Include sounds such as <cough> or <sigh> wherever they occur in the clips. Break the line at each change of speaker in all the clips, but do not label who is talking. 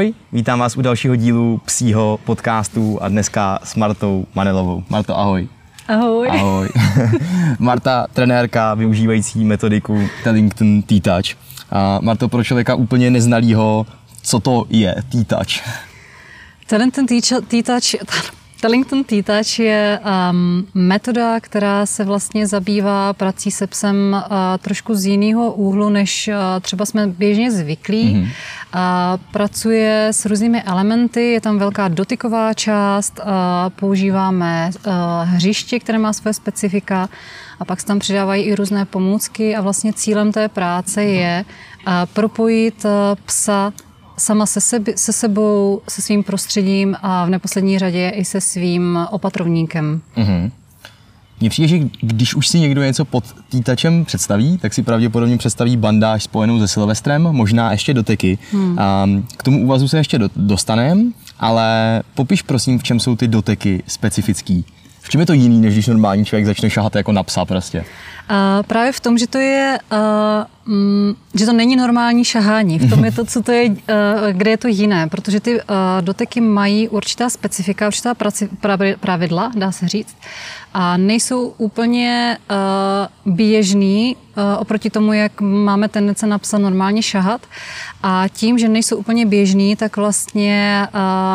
Ahoj, vítám vás u dalšího dílu psího podcastu a dneska s Martou Manelovou. Marto, ahoj.
Ahoj.
Ahoj. <laughs> Marta, trenérka, využívající metodiku Tellington T-Touch. A Marto, pro člověka úplně neznalýho, co to je T-Touch?
Tellington T-Touch, <laughs> Tellington T-Touch je um, metoda, která se vlastně zabývá prací se psem uh, trošku z jiného úhlu, než uh, třeba jsme běžně zvyklí. Mm-hmm. Uh, pracuje s různými elementy, je tam velká dotyková část, uh, používáme uh, hřiště, které má své specifika a pak se tam přidávají i různé pomůcky a vlastně cílem té práce je uh, propojit uh, psa sama se, sebi, se sebou, se svým prostředím a v neposlední řadě i se svým opatrovníkem. Mm-hmm.
Mně přijde, že když už si někdo něco pod týtačem představí, tak si pravděpodobně představí bandáž spojenou se Silvestrem, možná ještě doteky. Hmm. A k tomu úvazu se ještě dostaneme, ale popiš prosím, v čem jsou ty doteky specifický. V čem je to jiný, než když normální člověk začne šahat jako na psa prostě?
A právě v tom, že to je, uh, um, že to není normální šahání. V tom je to, co to je, uh, kde je to jiné, protože ty uh, doteky mají určitá specifika, určitá praci, pravidla, dá se říct, a nejsou úplně uh, běžný uh, oproti tomu, jak máme tendence na psa normálně šahat. A tím, že nejsou úplně běžný, tak vlastně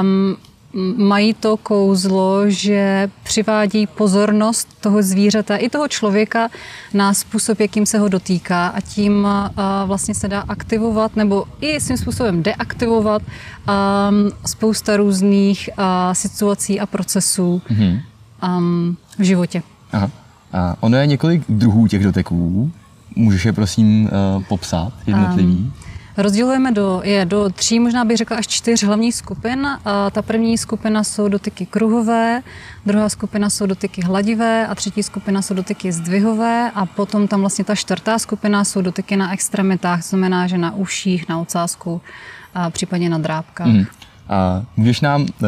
um, mají to kouzlo, že přivádí pozornost toho zvířete i toho člověka na způsob, jakým se ho dotýká a tím vlastně se dá aktivovat nebo i svým způsobem deaktivovat spousta různých situací a procesů mm-hmm. v životě.
Aha. A ono je několik druhů těch doteků. Můžeš je prosím popsat jednotlivý? Um,
Rozdělujeme do, je do tří, možná bych řekla až čtyř hlavních skupin. A ta první skupina jsou dotyky kruhové, druhá skupina jsou dotyky hladivé a třetí skupina jsou dotyky zdvihové a potom tam vlastně ta čtvrtá skupina jsou dotyky na extremitách, znamená, že na uších, na ocásku a případně na drápkách. Mm.
A můžeš nám, eh,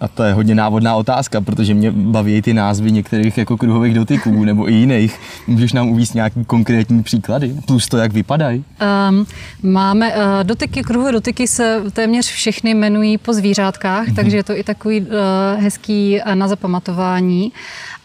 a to je hodně návodná otázka, protože mě baví ty názvy některých jako kruhových dotyků nebo i jiných, můžeš nám uvíct nějaký konkrétní příklady, plus to, jak vypadají? Um,
máme uh, dotyky, kruhové dotyky se téměř všechny jmenují po zvířátkách, mm-hmm. takže je to i takový uh, hezký uh, na zapamatování.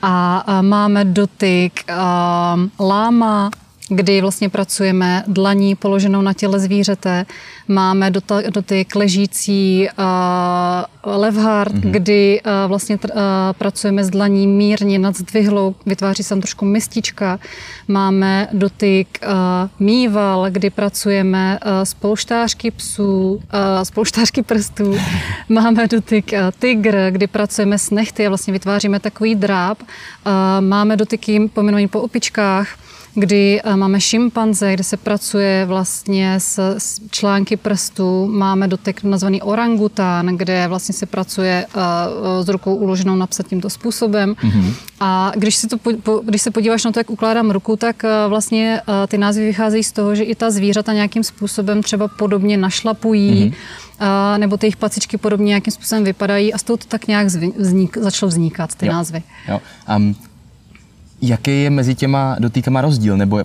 A uh, máme dotyk uh, láma, kdy vlastně pracujeme dlaní položenou na těle zvířete. Máme dotyk ležící uh, levhard, mm-hmm. kdy uh, vlastně uh, pracujeme s dlaní mírně nad zdvihlou, vytváří se tam trošku mistička. Máme dotyk uh, mýval, kdy pracujeme uh, s polštářky psů, uh, s polštářky prstů. <laughs> Máme dotyk uh, tygr, kdy pracujeme s nechty a vlastně vytváříme takový dráp. Uh, máme dotyky pomenovaný po opičkách, kdy eh, máme šimpanze, kde se pracuje vlastně s, s články prstů. Máme dotek nazvaný orangután, kde vlastně se pracuje uh, s rukou uloženou napsat tímto způsobem. Mm-hmm. A když, si to, když se podíváš na to, jak ukládám ruku, tak uh, vlastně uh, ty názvy vycházejí z toho, že i ta zvířata nějakým způsobem třeba podobně našlapují, mm-hmm. nebo ty jejich pacičky podobně nějakým způsobem vypadají a z toho to tak nějak vznik, začalo vznikat, ty
jo.
názvy.
Jo. Um, jaký je mezi těma dotýkama rozdíl, nebo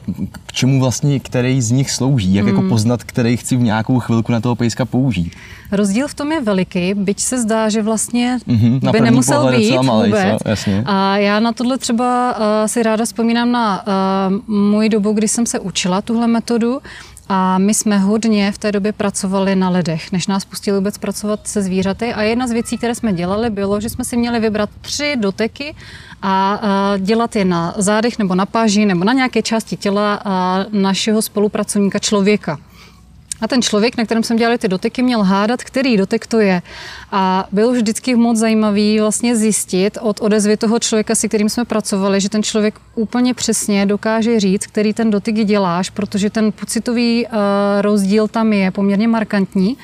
k čemu vlastně který z nich slouží, jak jako hmm. jako poznat, který chci v nějakou chvilku na toho pejska použít.
Rozdíl v tom je veliký, byť se zdá, že vlastně mm-hmm, by nemusel být malej, vůbec. Co? Jasně. A já na tohle třeba uh, si ráda vzpomínám na uh, můj dobu, kdy jsem se učila tuhle metodu a my jsme hodně v té době pracovali na ledech, než nás pustili vůbec pracovat se zvířaty. A jedna z věcí, které jsme dělali, bylo, že jsme si měli vybrat tři doteky a dělat je na zádech nebo na páži nebo na nějaké části těla našeho spolupracovníka člověka. A ten člověk, na kterém jsem dělali ty doteky, měl hádat, který dotek to je. A bylo vždycky moc zajímavý vlastně zjistit od odezvy toho člověka, si kterým jsme pracovali, že ten člověk úplně přesně dokáže říct, který ten dotyk děláš, protože ten pocitový uh, rozdíl tam je poměrně markantní.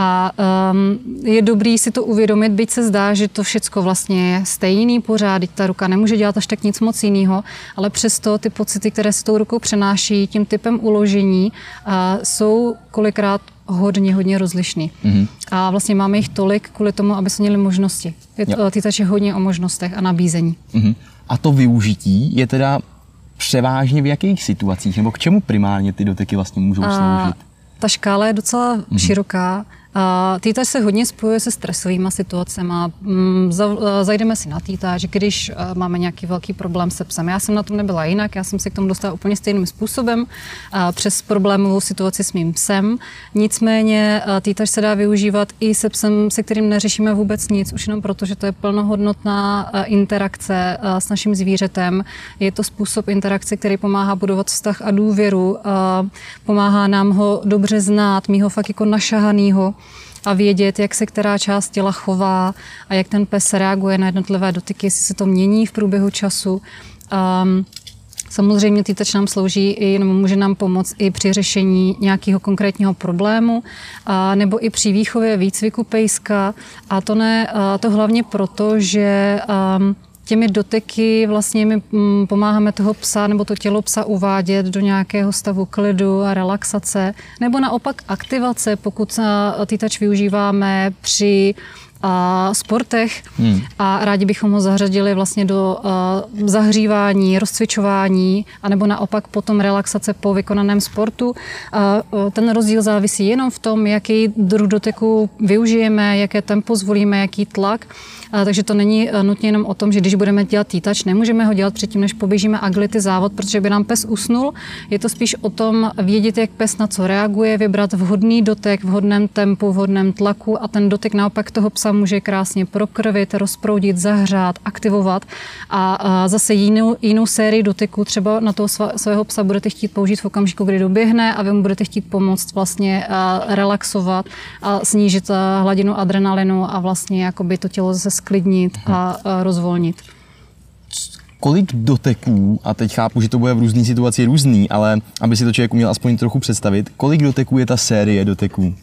A um, je dobrý si to uvědomit, byť se zdá, že to všecko vlastně je stejný pořád, ta ruka nemůže dělat až tak nic moc jiného, ale přesto ty pocity, které se tou rukou přenáší tím typem uložení, uh, jsou kolikrát hodně, hodně rozlišný. Mm-hmm. A vlastně máme jich tolik kvůli tomu, aby se měli možnosti. Ty je hodně o možnostech a nabízení. Mm-hmm.
A to využití je teda převážně v jakých situacích, nebo k čemu primárně ty doteky vlastně můžou sloužit?
Ta škála je docela mm-hmm. široká. Týtaž se hodně spojuje se stresovými situacemi. Mm, zajdeme si na týtaž, když máme nějaký velký problém se psem. Já jsem na tom nebyla jinak, já jsem se k tomu dostala úplně stejným způsobem přes problémovou situaci s mým psem. Nicméně týtaž se dá využívat i se psem, se kterým neřešíme vůbec nic, už jenom proto, že to je plnohodnotná interakce s naším zvířetem. Je to způsob interakce, který pomáhá budovat vztah a důvěru, pomáhá nám ho dobře znát, mít ho fakt jako našahanýho a vědět, jak se která část těla chová a jak ten pes reaguje na jednotlivé dotyky, jestli se to mění v průběhu času. Um, Samozřejmě týtač nám slouží i, nebo může nám pomoct i při řešení nějakého konkrétního problému, a, nebo i při výchově výcviku pejska. A to ne, a to hlavně proto, že um, těmi doteky vlastně my mm, pomáháme toho psa nebo to tělo psa uvádět do nějakého stavu klidu a relaxace, nebo naopak aktivace, pokud týtač využíváme při a sportech hmm. a rádi bychom ho zařadili vlastně do uh, zahřívání, rozcvičování a nebo naopak potom relaxace po vykonaném sportu. Uh, ten rozdíl závisí jenom v tom, jaký druh doteku využijeme, jaké tempo zvolíme, jaký tlak. Uh, takže to není nutně jenom o tom, že když budeme dělat týtač, nemůžeme ho dělat předtím, než poběžíme agility závod, protože by nám pes usnul. Je to spíš o tom vědět, jak pes na co reaguje, vybrat vhodný dotek, vhodném tempu, vhodném tlaku a ten dotek naopak toho psa může krásně prokrvit, rozproudit, zahřát, aktivovat a zase jinou, jinou sérii dotyků třeba na toho svého psa budete chtít použít v okamžiku, kdy doběhne a vy mu budete chtít pomoct vlastně relaxovat a snížit hladinu adrenalinu a vlastně jakoby to tělo zase sklidnit a rozvolnit
kolik doteků, a teď chápu, že to bude v různé situaci různý, ale aby si to člověk uměl aspoň trochu představit, kolik doteků je ta série doteků?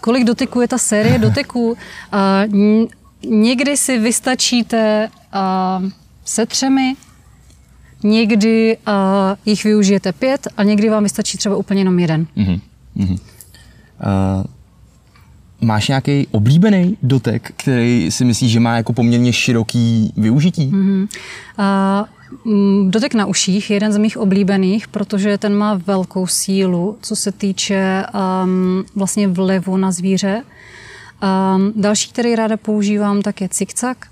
kolik doteků je ta série <laughs> doteků. Někdy si vystačíte se třemi, někdy jich využijete pět a někdy vám vystačí třeba úplně jenom jeden. Uh-huh. Uh-huh.
Máš nějaký oblíbený dotek, který si myslíš, že má jako poměrně široký využití? Uh-huh.
Uh, dotek na uších je jeden z mých oblíbených, protože ten má velkou sílu, co se týče um, vlastně vlivu na zvíře. Um, další, který ráda používám, tak je cikcak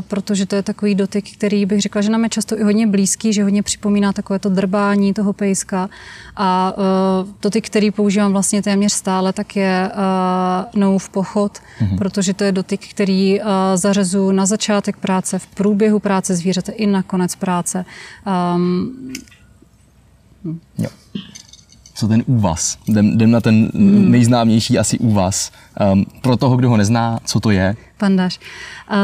protože to je takový dotyk, který bych řekla, že nám je často i hodně blízký, že hodně připomíná takové to drbání toho pejska. A uh, dotyk, který používám vlastně téměř stále, tak je uh, no v pochod, mm-hmm. protože to je dotyk, který uh, zařezu na začátek práce, v průběhu práce zvířete i na konec práce. Um,
hm. Jo co ten úvaz. Jdem, jdem na ten hmm. nejznámější asi úvaz. Um, pro toho, kdo ho nezná, co to je?
Bandáž. Uh,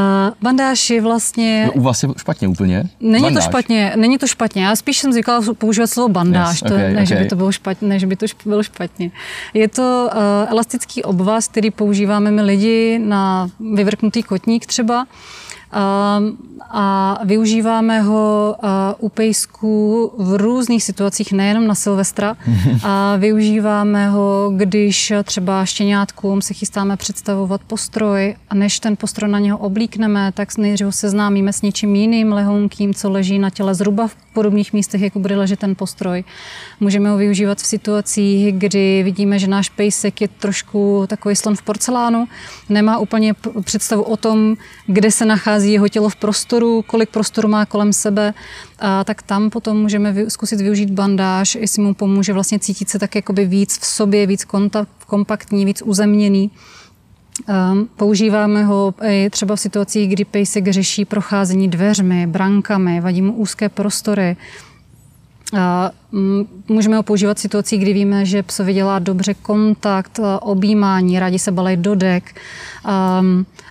bandáž je vlastně...
No, úvaz je špatně úplně?
Není bandáž. to špatně, není to špatně. Já spíš jsem zvykla používat slovo bandáž, yes, okay, to, okay. že by to bylo špatně, ne, že by to bylo špatně. Je to uh, elastický obvaz, který používáme my lidi na vyvrknutý kotník třeba. Ehm, a využíváme ho eh, u pejsků v různých situacích, nejenom na Silvestra. <laughs> A využíváme ho, když třeba štěňátkům se chystáme představovat postroj a než ten postroj na něho oblíkneme, tak nejdřív seznámíme s něčím jiným lehounkým, co leží na těle zhruba v podobných místech, jako bude ležet ten postroj. Můžeme ho využívat v situacích, kdy vidíme, že náš pejsek je trošku takový slon v porcelánu, nemá úplně představu o tom, kde se nachází jeho tělo v prostoru, kolik prostoru má kolem sebe, a tak tam potom můžeme zkusit využít bandáž, jestli mu pomůže vlastně cítit se tak jakoby víc v sobě, víc kontakt, kompaktní, víc uzemněný. Um, používáme ho i třeba v situacích, kdy pejsek řeší procházení dveřmi, brankami, vadí mu úzké prostory, Můžeme ho používat v situacích, kdy víme, že psovi dělá dobře kontakt, objímání, rádi se balej do dek.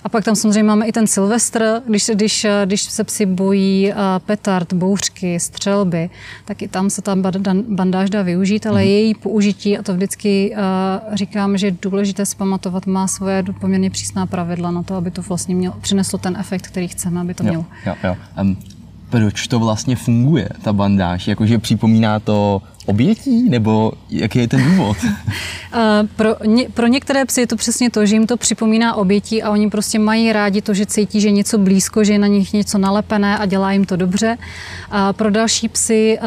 A pak tam samozřejmě máme i ten Silvestr, když, když, když se psi bojí petard, bouřky, střelby, tak i tam se ta bandáž dá využít, ale mm. její použití, a to vždycky říkám, že je důležité si pamatovat, má svoje poměrně přísná pravidla na to, aby to vlastně mělo, přineslo ten efekt, který chceme, aby to jo, mělo.
Jo, jo. Um, proč to vlastně funguje, ta bandáž. Jakože připomíná to obětí, nebo jaký je ten důvod? <laughs>
pro, ně, pro některé psy je to přesně to, že jim to připomíná obětí a oni prostě mají rádi to, že cítí, že je něco blízko, že je na nich něco nalepené a dělá jim to dobře. A pro další psy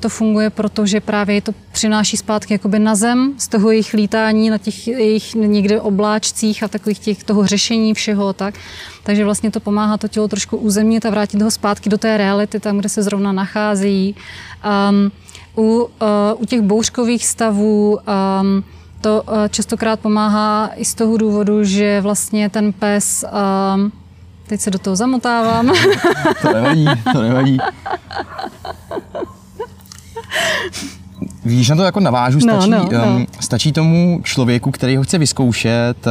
to funguje, protože právě to přináší zpátky jakoby na zem z toho jejich lítání na těch jejich někde obláčcích a takových těch toho řešení všeho tak. Takže vlastně to pomáhá to tělo trošku uzemnit a vrátit ho zpátky do té reality, tam, kde se zrovna nachází. Um, u, uh, u těch bouřkových stavů um, to uh, častokrát pomáhá i z toho důvodu, že vlastně ten pes, um, teď se do toho zamotávám. <laughs>
to nevadí, to nevadí. Když na to jako navážu, no, stačí, no, no, Um, stačí tomu člověku, který ho chce vyzkoušet,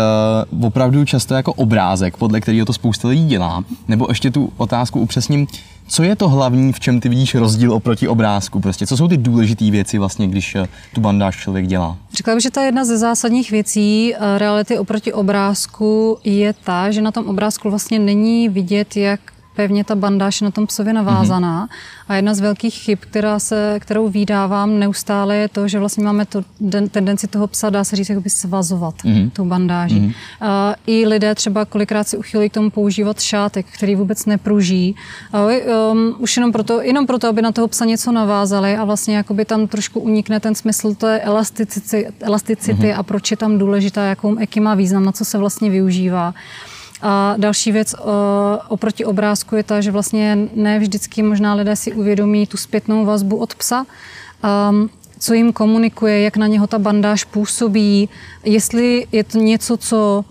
uh, opravdu často jako obrázek, podle kterého to spousta lidí dělá. Nebo ještě tu otázku upřesním, co je to hlavní, v čem ty vidíš rozdíl oproti obrázku? Prostě, co jsou ty důležité věci vlastně, když uh, tu bandáž člověk dělá?
Řekla bych, že ta jedna ze zásadních věcí uh, reality oproti obrázku je ta, že na tom obrázku vlastně není vidět, jak pevně ta bandáž na tom psovi navázaná. Mm-hmm. A jedna z velkých chyb, která se, kterou vydávám neustále, je to, že vlastně máme to tendenci toho psa, dá se říct, jakoby svazovat mm-hmm. tu bandáži. Mm-hmm. A I lidé třeba kolikrát si uchylují k tomu používat šátek, který vůbec nepruží. A, um, už jenom proto, jenom proto, aby na toho psa něco navázali a vlastně jakoby tam trošku unikne ten smysl té elasticity, elasticity mm-hmm. a proč je tam důležitá, jakou eký má význam, na co se vlastně využívá. A další věc oproti obrázku je ta, že vlastně ne vždycky možná lidé si uvědomí tu zpětnou vazbu od psa, um, co jim komunikuje, jak na něho ta bandáž působí, jestli je to něco, co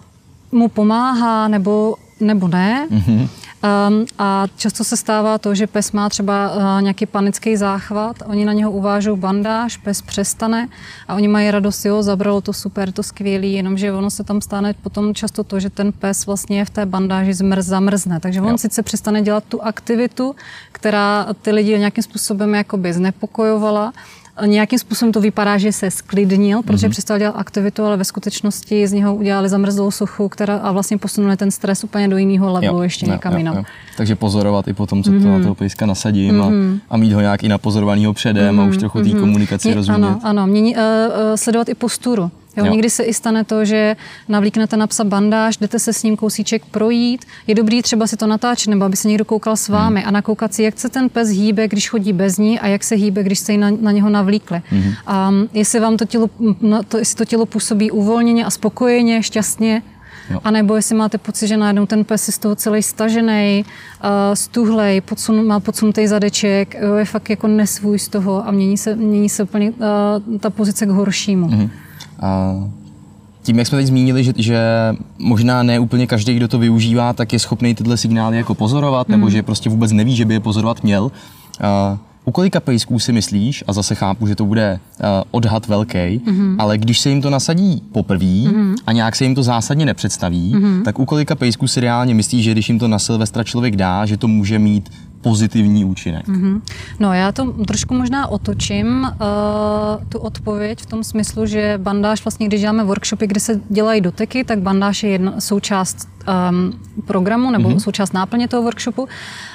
mu pomáhá nebo, nebo ne. Mm-hmm. Um, a často se stává to, že pes má třeba uh, nějaký panický záchvat, oni na něho uvážou bandáž, pes přestane a oni mají radost, jo, zabralo to super, to skvělý, jenomže ono se tam stane potom často to, že ten pes vlastně v té bandáži zmrz, zamrzne. Takže on jo. sice přestane dělat tu aktivitu, která ty lidi nějakým způsobem jakoby znepokojovala, Nějakým způsobem to vypadá, že se sklidnil, protože mm-hmm. přestal dělat aktivitu, ale ve skutečnosti z něho udělali zamrzlou suchu, která a vlastně posunuli ten stres úplně do jiného levelu, ještě jo, někam jinam.
Takže pozorovat i po tom, co mm-hmm. to na mhm. toho pejska nasadím mm-hmm. a, mhm. a mít ho nějak i napozorovaného předem mm-hmm. a už trochu té mm-hmm. komunikaci rozumět.
Ano, ano. Mění, uh, uh, sledovat i posturu. Jo, jo. Někdy se i stane to, že navlíknete na psa bandáž, jdete se s ním kousíček projít. Je dobrý třeba si to natáčet, nebo aby se někdo koukal s vámi hmm. a nakoukat si, jak se ten pes hýbe, když chodí bez ní a jak se hýbe, když se na, na něho navlíkli. Hmm. A jestli vám to tělo, to, jestli to tělo působí uvolněně a spokojeně, šťastně, Jo. A nebo jestli máte pocit, že najednou ten pes je z toho celý stažený, uh, stuhlej, podsun, má podsunutý zadeček, jo, je fakt jako nesvůj z toho a mění se, mění se úplně uh, ta pozice k horšímu. Mm-hmm. A
tím, jak jsme teď zmínili, že, že možná ne úplně každý, kdo to využívá, tak je schopný tyhle signály jako pozorovat, nebo hmm. že prostě vůbec neví, že by je pozorovat měl. Uh, u kolika pejsků si myslíš, a zase chápu, že to bude uh, odhad velký, mm-hmm. ale když se jim to nasadí poprvé mm-hmm. a nějak se jim to zásadně nepředstaví, mm-hmm. tak u kolika pejsků si reálně myslíš, že když jim to na Silvestra člověk dá, že to může mít pozitivní účinek? Mm-hmm.
No já to trošku možná otočím, uh, tu odpověď v tom smyslu, že bandáž vlastně, když děláme workshopy, kde se dělají doteky, tak bandáž je jedna součást um, programu nebo mm-hmm. součást náplně toho workshopu.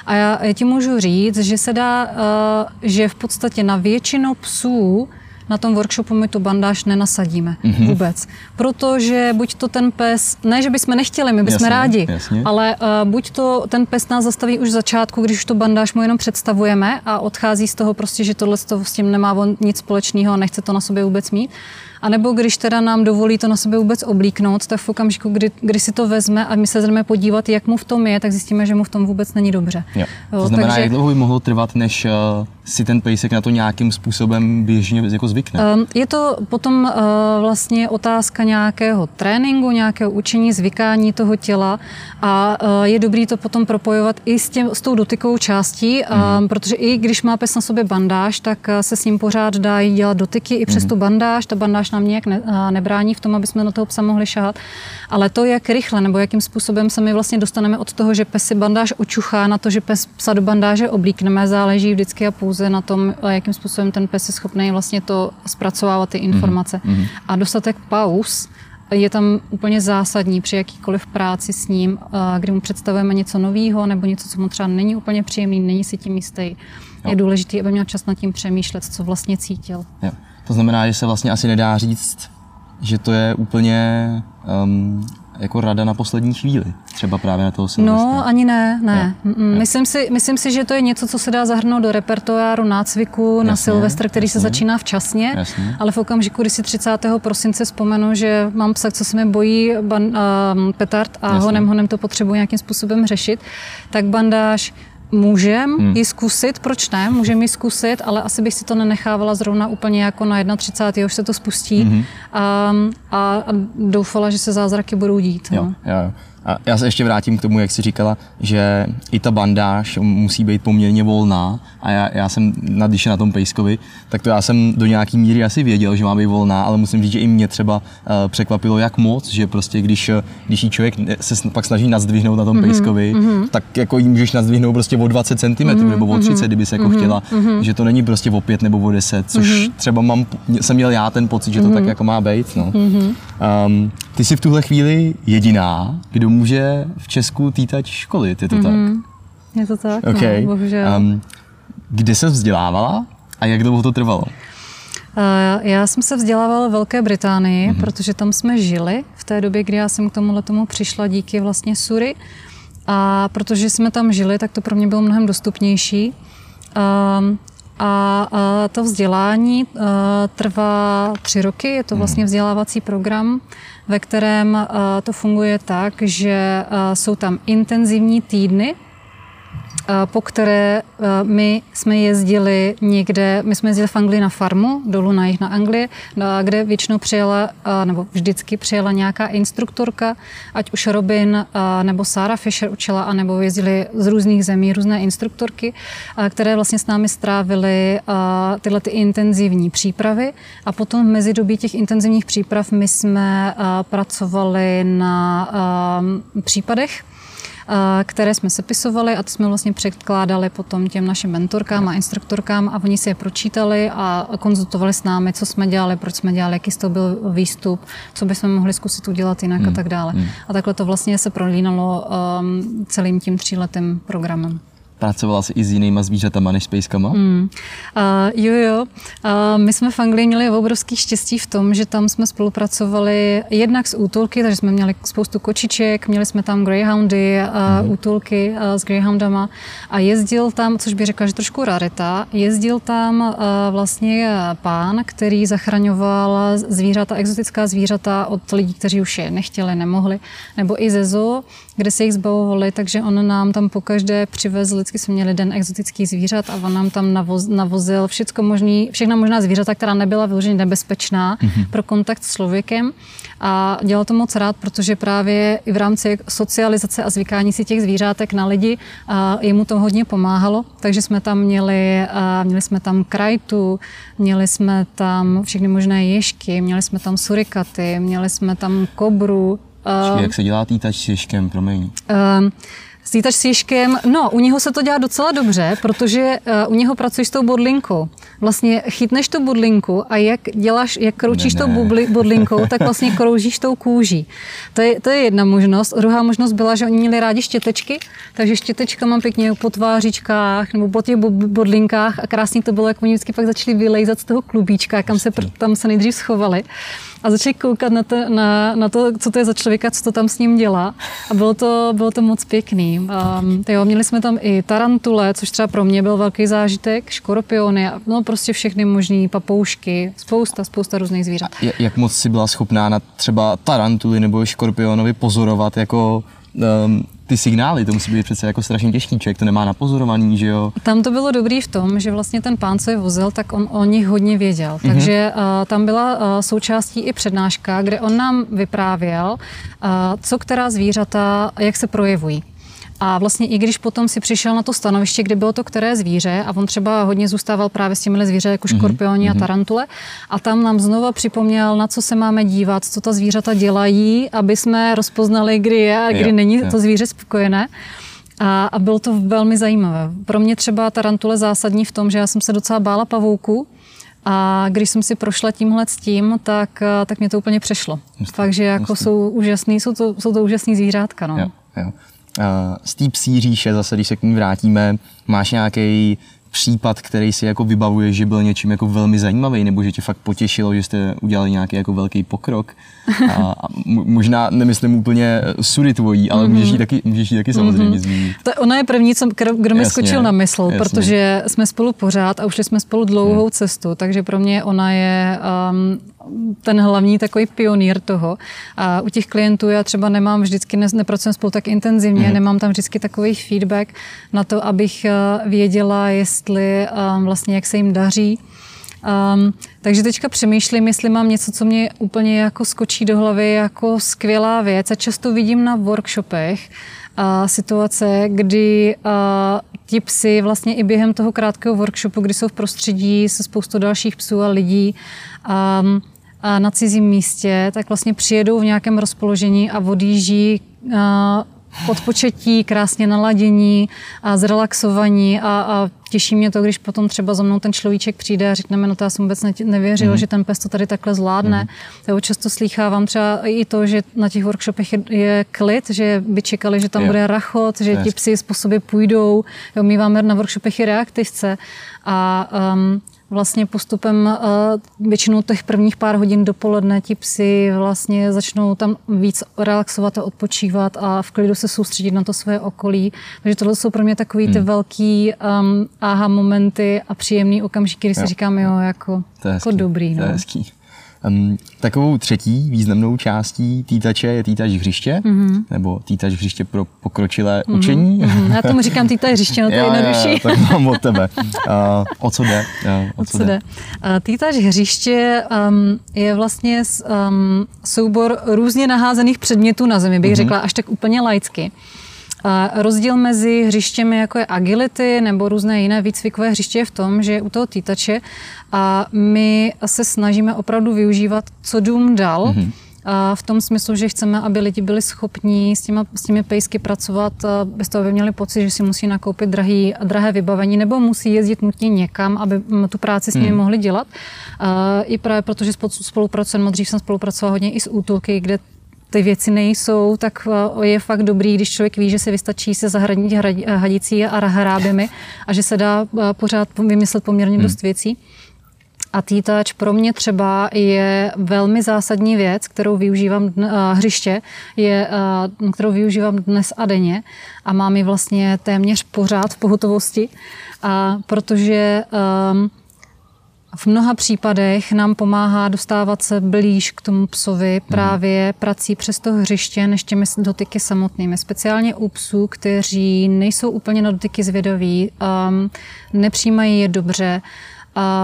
A já, ti můžu říct, že se dá, uh, že v podstatě na většinu psů na tom workshopu my tu bandáž nenasadíme mm-hmm. vůbec. Protože buď to ten pes, ne, že bychom nechtěli, my bychom jasně, rádi, jasně. ale uh, buď to ten pes nás zastaví už v začátku, když už tu bandáž mu jenom představujeme a odchází z toho prostě, že tohle s tím nemá nic společného a nechce to na sobě vůbec mít. A nebo když teda nám dovolí to na sebe vůbec oblíknout, tak v okamžiku, kdy, kdy si to vezme a my se jdeme podívat, jak mu v tom je, tak zjistíme, že mu v tom vůbec není dobře.
Jo. To znamená, Takže, jak dlouho by mohlo trvat, než uh, si ten pejsek na to nějakým způsobem běžně jako zvykne? Um,
je to potom uh, vlastně otázka nějakého tréninku, nějakého učení, zvykání toho těla a uh, je dobrý to potom propojovat i s, těm, s tou dotykovou částí, mm. um, protože i když má pes na sobě bandáž, tak se s ním pořád dají dělat dotyky i přes mm. tu bandáž. Ta bandáž nám nějak ne, nebrání v tom, aby jsme na toho psa mohli šahat. Ale to, jak rychle nebo jakým způsobem se my vlastně dostaneme od toho, že pes si bandáž očuchá na to, že pes psa do bandáže oblíkneme, záleží vždycky a pouze na tom, jakým způsobem ten pes je schopný vlastně to zpracovávat ty informace. Mm-hmm. A dostatek pauz je tam úplně zásadní při jakýkoliv práci s ním, kdy mu představujeme něco nového nebo něco, co mu třeba není úplně příjemný, není si tím jistý Jo. Je důležité, aby měl čas nad tím přemýšlet, co vlastně cítil.
Jo. To znamená, že se vlastně asi nedá říct, že to je úplně um, jako rada na poslední chvíli, třeba právě na toho Silvestra?
No, ani ne, ne. ne. Myslím, si, myslím si, že to je něco, co se dá zahrnout do repertoáru nácviku jasně, na Silvestra, který jasně. se začíná včasně, jasně. ale v okamžiku, kdy si 30. prosince vzpomenu, že mám psa, co se mi bojí ban, uh, petard a jasně. honem honem to potřebuji nějakým způsobem řešit, tak bandáž Můžem hmm. ji zkusit, proč ne? Můžeme ji zkusit, ale asi bych si to nenechávala zrovna úplně jako na 31. už se to spustí hmm. a, a, a doufala, že se zázraky budou dít.
Jo, no. jo. A já se ještě vrátím k tomu, jak jsi říkala, že i ta bandáž musí být poměrně volná a já, já jsem, když na tom Pejskovi, tak to já jsem do nějaký míry asi věděl, že má být volná, ale musím říct, že i mě třeba uh, překvapilo, jak moc, že prostě když, když jí člověk se pak snaží nazdvihnout na tom mm-hmm, Pejskovi, mm-hmm. tak jako jí můžeš nazdvihnout prostě o 20 cm mm-hmm, nebo o 30, kdyby se jako mm-hmm, chtěla, mm-hmm. že to není prostě o 5 nebo o 10, což mm-hmm. třeba mám, jsem měl já ten pocit, že to mm-hmm. tak jako má být. No. Mm-hmm. Um, ty jsi v tuhle chvíli jediná, kdo může v Česku týtat školy, je to mm-hmm. tak?
Mhm. Je to tak,
okay.
no, bohužel. Um,
kde se vzdělávala a jak dlouho to trvalo? Uh,
já jsem se vzdělávala v Velké Británii, mm-hmm. protože tam jsme žili v té době, kdy já jsem k tomuhle tomu přišla díky vlastně Suri. A protože jsme tam žili, tak to pro mě bylo mnohem dostupnější. Um, a, a to vzdělání uh, trvá tři roky, je to mhm. vlastně vzdělávací program, ve kterém uh, to funguje tak, že uh, jsou tam intenzivní týdny, po které my jsme jezdili někde, my jsme jezdili v Anglii na farmu, dolů na jich na Anglii, kde většinou přijela, nebo vždycky přijela nějaká instruktorka, ať už Robin nebo Sarah Fisher učila, anebo jezdili z různých zemí různé instruktorky, které vlastně s námi strávily tyhle ty intenzivní přípravy. A potom v mezidobí těch intenzivních příprav my jsme pracovali na případech, které jsme sepisovali a to jsme vlastně předkládali potom těm našim mentorkám a instruktorkám a oni si je pročítali a konzultovali s námi, co jsme dělali, proč jsme dělali, jaký z toho byl výstup, co bychom mohli zkusit udělat jinak hmm. a tak dále. Hmm. A takhle to vlastně se prolínalo um, celým tím tříletým programem.
Pracovala jsi i s jinýma zvířatama než s pejskama? Mm. Uh,
jo, jo. Uh, my jsme v Anglii měli obrovský štěstí v tom, že tam jsme spolupracovali jednak s útulky, takže jsme měli spoustu kočiček, měli jsme tam greyhoundy, uh, mm. útulky uh, s greyhoundama a jezdil tam, což by řekla, že trošku rarita, jezdil tam uh, vlastně pán, který zachraňoval zvířata, exotická zvířata od lidí, kteří už je nechtěli, nemohli, nebo i ze zoo, kde se jich zbavovali, takže on nám tam pokaždé přivezl vždycky jsme měli den exotických zvířat a on nám tam navoz, navozil všecko možný, všechna možná zvířata, která nebyla vyloženě nebezpečná mm-hmm. pro kontakt s člověkem. A dělal to moc rád, protože právě i v rámci socializace a zvykání si těch zvířátek na lidi a jemu to hodně pomáhalo. Takže jsme tam měli, a měli jsme tam krajtu, měli jsme tam všechny možné ješky, měli jsme tam surikaty, měli jsme tam kobru.
Jak se dělá týtač s ješkem, promiň?
Uh, Slítač s ježkem, no, u něho se to dělá docela dobře, protože uh, u něho pracuješ s tou bodlinkou. Vlastně chytneš tu bodlinku a jak děláš, jak kroučíš ne, ne. tou bubli, bodlinkou, tak vlastně <laughs> kroužíš tou kůží. To je, to je jedna možnost. Druhá možnost byla, že oni měli rádi štětečky, takže štětečka mám pěkně po tvářičkách nebo po těch bodlinkách a krásně to bylo, jak oni vždycky pak začali vylejzat z toho klubíčka, kam se, tam se nejdřív schovali a začali koukat na to, na, na to, co to je za člověka, co to tam s ním dělá. A bylo to, bylo to moc pěkný. Um, jo, měli jsme tam i tarantule, což třeba pro mě byl velký zážitek, škorpiony, no prostě všechny možné papoušky, spousta, spousta různých zvířat.
A jak moc si byla schopná na třeba tarantuly nebo škorpionovi pozorovat jako um, ty signály, to musí být přece jako strašně těžký, člověk to nemá napozorovaný, že jo?
Tam to bylo dobrý v tom, že vlastně ten pán, co je vozil, tak on o nich hodně věděl. Mm-hmm. Takže uh, tam byla uh, součástí i přednáška, kde on nám vyprávěl, uh, co která zvířata, jak se projevují. A vlastně i když potom si přišel na to stanoviště, kde bylo to které zvíře, a on třeba hodně zůstával právě s těmi zvíře jako mhm, škorpioni mm-hmm. a tarantule, a tam nám znova připomněl, na co se máme dívat, co ta zvířata dělají, aby jsme rozpoznali, kdy je a kdy jo, není jo. to zvíře spokojené. A, a bylo to velmi zajímavé. Pro mě třeba tarantule zásadní v tom, že já jsem se docela bála pavouku, a když jsem si prošla tímhle s tím, tak, tak mě to úplně přešlo. Takže jako jsou úžasný, jsou to, jsou to úžasný zvířátka. No. Jo, jo
z té psí říše, zase když se k ní vrátíme, máš nějaký případ, který si jako vybavuje, že byl něčím jako velmi zajímavý, nebo že tě fakt potěšilo, že jste udělali nějaký jako velký pokrok. A, a možná nemyslím úplně sudy tvojí, ale mm-hmm. můžeš ji taky, můžeš jí taky samozřejmě mm-hmm. zmínit.
To, ona je první, co, kdo mi jasně, skočil na mysl, jasně. protože jsme spolu pořád a ušli jsme spolu dlouhou hmm. cestu, takže pro mě ona je um, ten hlavní takový pionýr toho. A u těch klientů já třeba nemám vždycky, ne, nepracujeme spolu tak intenzivně, mm. nemám tam vždycky takový feedback na to, abych uh, věděla, jestli um, vlastně, jak se jim daří. Um, takže teďka přemýšlím, jestli mám něco, co mě úplně jako skočí do hlavy jako skvělá věc. A často vidím na workshopech uh, situace, kdy uh, ti psi vlastně i během toho krátkého workshopu, kdy jsou v prostředí se spoustou dalších psů a lidí, um, na cizím místě, tak vlastně přijedou v nějakém rozpoložení a odjíždí odpočetí, krásně naladění a zrelaxovaní a, a těší mě to, když potom třeba za mnou ten človíček přijde a řekneme, no to já jsem vůbec nevěřil, mm. že ten pes to tady takhle zvládne. Mm. Jo, často slýchávám třeba i to, že na těch workshopech je, je klid, že by čekali, že tam jo. bude rachot, že ti psi po sobě půjdou. Jo, my máme na workshopech i reaktivce a um, vlastně postupem eh, většinou těch prvních pár hodin dopoledne ti psi vlastně začnou tam víc relaxovat a odpočívat a v klidu se soustředit na to své okolí. Takže tohle jsou pro mě takový ty hmm. velký um, aha momenty a příjemný okamžiky, kdy si říkám, jo, jako, to je jako dobrý.
No. To je hezký. Um, takovou třetí významnou částí týtače je týtač hřiště, mm-hmm. nebo týtač hřiště pro pokročilé mm-hmm. učení.
Mm-hmm. Já tomu říkám týtač hřiště, no to je jednodušší.
tak mám od tebe. Uh, o co jde? Uh,
o co jde? Uh, týtač hřiště um, je vlastně um, soubor různě naházených předmětů na zemi, bych mm-hmm. řekla až tak úplně laicky. Rozdíl mezi hřištěmi, jako je agility nebo různé jiné výcvikové hřiště je v tom, že u toho týtače a my se snažíme opravdu využívat, co dům dal, mm-hmm. A v tom smyslu, že chceme, aby lidi byli schopní s, těma, s těmi pejsky pracovat bez toho, aby měli pocit, že si musí nakoupit drahý, drahé vybavení nebo musí jezdit nutně někam, aby tu práci s nimi hmm. mohli dělat. A I právě protože spolupracujeme, dřív jsem spolupracovala hodně i s útulky, kde ty věci nejsou, tak eh, je fakt dobrý, když člověk ví, že se vystačí se zahradnit hadicí a hráběmi a že se dá eh, pořád vymyslet poměrně dost hmm. věcí. A týtač pro mě třeba je velmi zásadní věc, kterou využívám, hřiště, je, kterou využívám dnes a denně a mám ji vlastně téměř pořád v pohotovosti, uh, protože um, v mnoha případech nám pomáhá dostávat se blíž k tomu psovi mhm. právě prací přes to hřiště, než těmi dotyky samotnými. Speciálně u psů, kteří nejsou úplně na dotyky zvědaví, um, nepřijímají je dobře,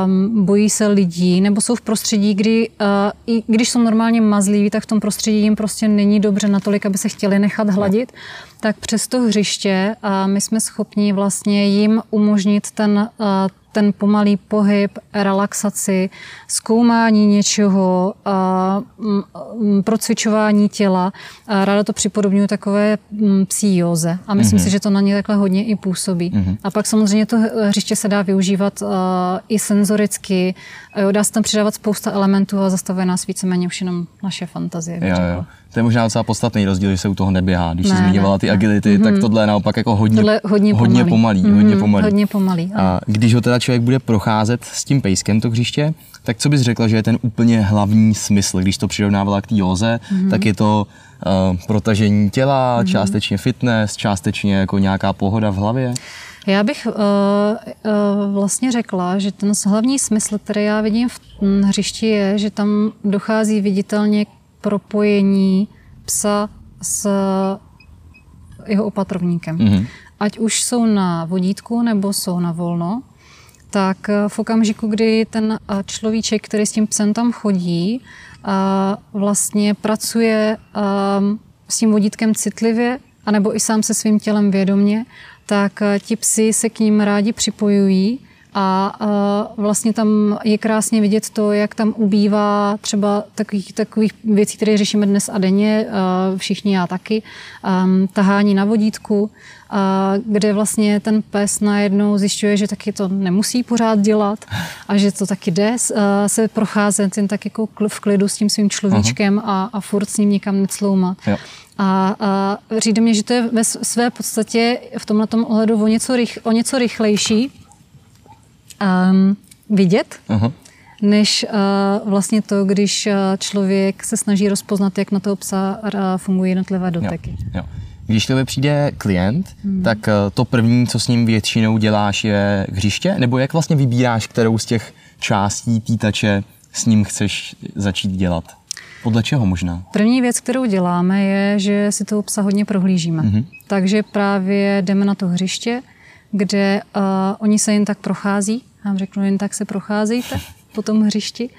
um, bojí se lidí, nebo jsou v prostředí, kdy, uh, i když jsou normálně mazliví, tak v tom prostředí jim prostě není dobře natolik, aby se chtěli nechat hladit, tak přes to hřiště uh, my jsme schopni vlastně jim umožnit ten, uh, ten pomalý pohyb, relaxaci, zkoumání něčeho, a, m, procvičování těla. A ráda to připodobňuji takové psí józe. A myslím mm-hmm. si, že to na ně takhle hodně i působí. Mm-hmm. A pak samozřejmě to hřiště se dá využívat i senzoricky. Jo, dá se tam přidávat spousta elementů a zastavuje nás víceméně už jenom naše fantazie. Jo, jo.
To je možná docela podstatný rozdíl, že se u toho neběhá. Když ne, jsi zmiňovala ty ne. agility, mm-hmm. tak mhm. tohle je naopak jako hodně, tohle hodně, hodně pomalý. Mm-hmm. Hodně pomalý.
Hodně pomalý
a když ho teda člověk bude procházet s tím pejskem to hřiště, tak co bys řekla, že je ten úplně hlavní smysl? Když to přirovnávala k té józe, mm-hmm. tak je to uh, protažení těla, mm-hmm. částečně fitness, částečně jako nějaká pohoda v hlavě?
Já bych uh, uh, vlastně řekla, že ten hlavní smysl, který já vidím v hřišti, je, že tam dochází viditelně k propojení psa s jeho opatrovníkem. Mm-hmm. Ať už jsou na vodítku nebo jsou na volno, tak v okamžiku, kdy ten človíček, který s tím psem tam chodí, vlastně pracuje s tím vodítkem citlivě, anebo i sám se svým tělem vědomně, tak ti psi se k ním rádi připojují a vlastně tam je krásně vidět to, jak tam ubývá třeba takových, takových věcí, které řešíme dnes a denně, všichni já taky, tahání na vodítku, kde vlastně ten pes najednou zjišťuje, že taky to nemusí pořád dělat a že to taky jde se procházet jen tak jako v klidu s tím svým človíčkem uh-huh. a, a furt s ním nikam necloumat. Jo. A, a přijde mi, že to je ve své podstatě v tomhle ohledu o něco, rych, o něco rychlejší, um, vidět,
Aha.
než uh, vlastně to, když uh, člověk se snaží rozpoznat, jak na toho psa uh, fungují jednotlivé doteky.
Jo, jo. Když tebe přijde klient, hmm. tak to první, co s ním většinou děláš, je hřiště? Nebo jak vlastně vybíráš, kterou z těch částí týtače s ním chceš začít dělat? Podle čeho možná?
První věc, kterou děláme, je, že si toho psa hodně prohlížíme. Mm-hmm. Takže právě jdeme na to hřiště, kde uh, oni se jen tak prochází. Já vám řeknu, jen tak se procházejte po tom hřišti.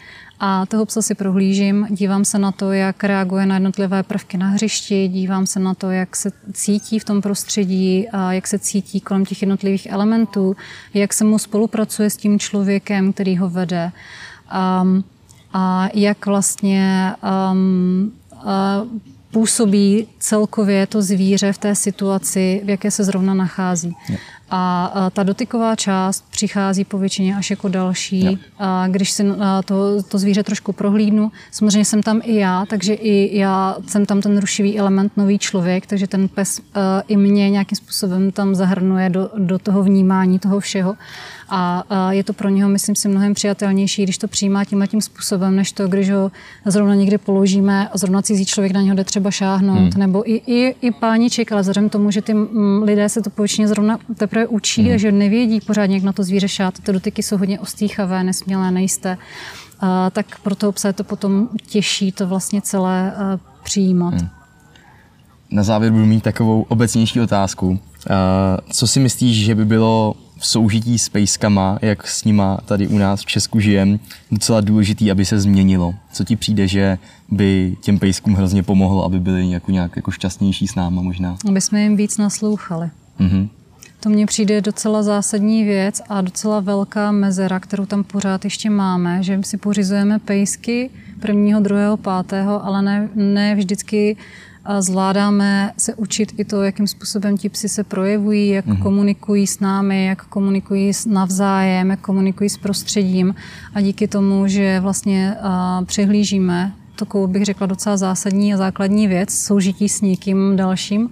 A toho psa si prohlížím, dívám se na to, jak reaguje na jednotlivé prvky na hřišti, dívám se na to, jak se cítí v tom prostředí, a jak se cítí kolem těch jednotlivých elementů, jak se mu spolupracuje s tím člověkem, který ho vede. Um, a jak vlastně um, uh, působí celkově to zvíře v té situaci, v jaké se zrovna nachází. Je. A ta dotyková část přichází po většině až jako další. A když si to, to zvíře trošku prohlídnu, samozřejmě jsem tam i já, takže i já jsem tam ten rušivý element, nový člověk, takže ten pes i mě nějakým způsobem tam zahrnuje do, do toho vnímání toho všeho. A, je to pro něho, myslím si, mnohem přijatelnější, když to přijímá tímhle tím způsobem, než to, když ho zrovna někde položíme a zrovna cizí člověk na něho jde třeba šáhnout, hmm. nebo i, i, i páníček, ale vzhledem tomu, že ty lidé se to povětšině zrovna teprve učí, hmm. že nevědí pořádně, jak na to zvíře šát, ty dotyky jsou hodně ostýchavé, nesmělé, nejisté, a, tak pro toho psa je to potom těžší to vlastně celé a, přijímat. Hmm.
Na závěr budu mít takovou obecnější otázku. Co si myslíš, že by bylo v soužití s pejskama, jak s nima tady u nás v Česku žijem, docela důležitý, aby se změnilo. Co ti přijde, že by těm pejskům hrozně pomohlo, aby byli jako nějak jako šťastnější s náma možná?
Aby jsme jim víc naslouchali. Mm-hmm. To mně přijde docela zásadní věc a docela velká mezera, kterou tam pořád ještě máme, že si pořizujeme pejsky prvního, druhého, pátého, ale ne, ne vždycky zvládáme se učit i to, jakým způsobem ti psi se projevují, jak mm-hmm. komunikují s námi, jak komunikují navzájem, jak komunikují s prostředím. A díky tomu, že vlastně přehlížíme takovou bych řekla docela zásadní a základní věc, soužití s někým dalším,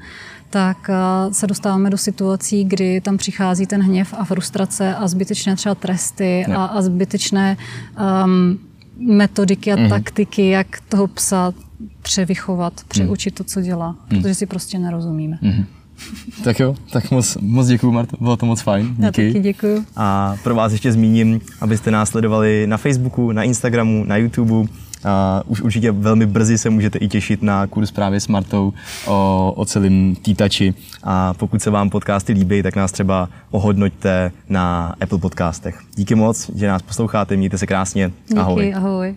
tak se dostáváme do situací, kdy tam přichází ten hněv a frustrace a zbytečné třeba tresty a, a zbytečné um, metodiky a mm-hmm. taktiky, jak toho psa převychovat, přeučit to, co dělá, mm. protože si prostě nerozumíme. Mm.
Tak jo, tak moc, moc děkuji, Marta, bylo to moc fajn. Díky.
Já taky děkuji.
A pro vás ještě zmíním, abyste nás sledovali na Facebooku, na Instagramu, na YouTube. A už určitě velmi brzy se můžete i těšit na kurz právě s Martou o, o celém týtači. A pokud se vám podcasty líbí, tak nás třeba ohodnoťte na Apple podcastech. Díky moc, že nás posloucháte, mějte se krásně.
Díky, ahoj. ahoj.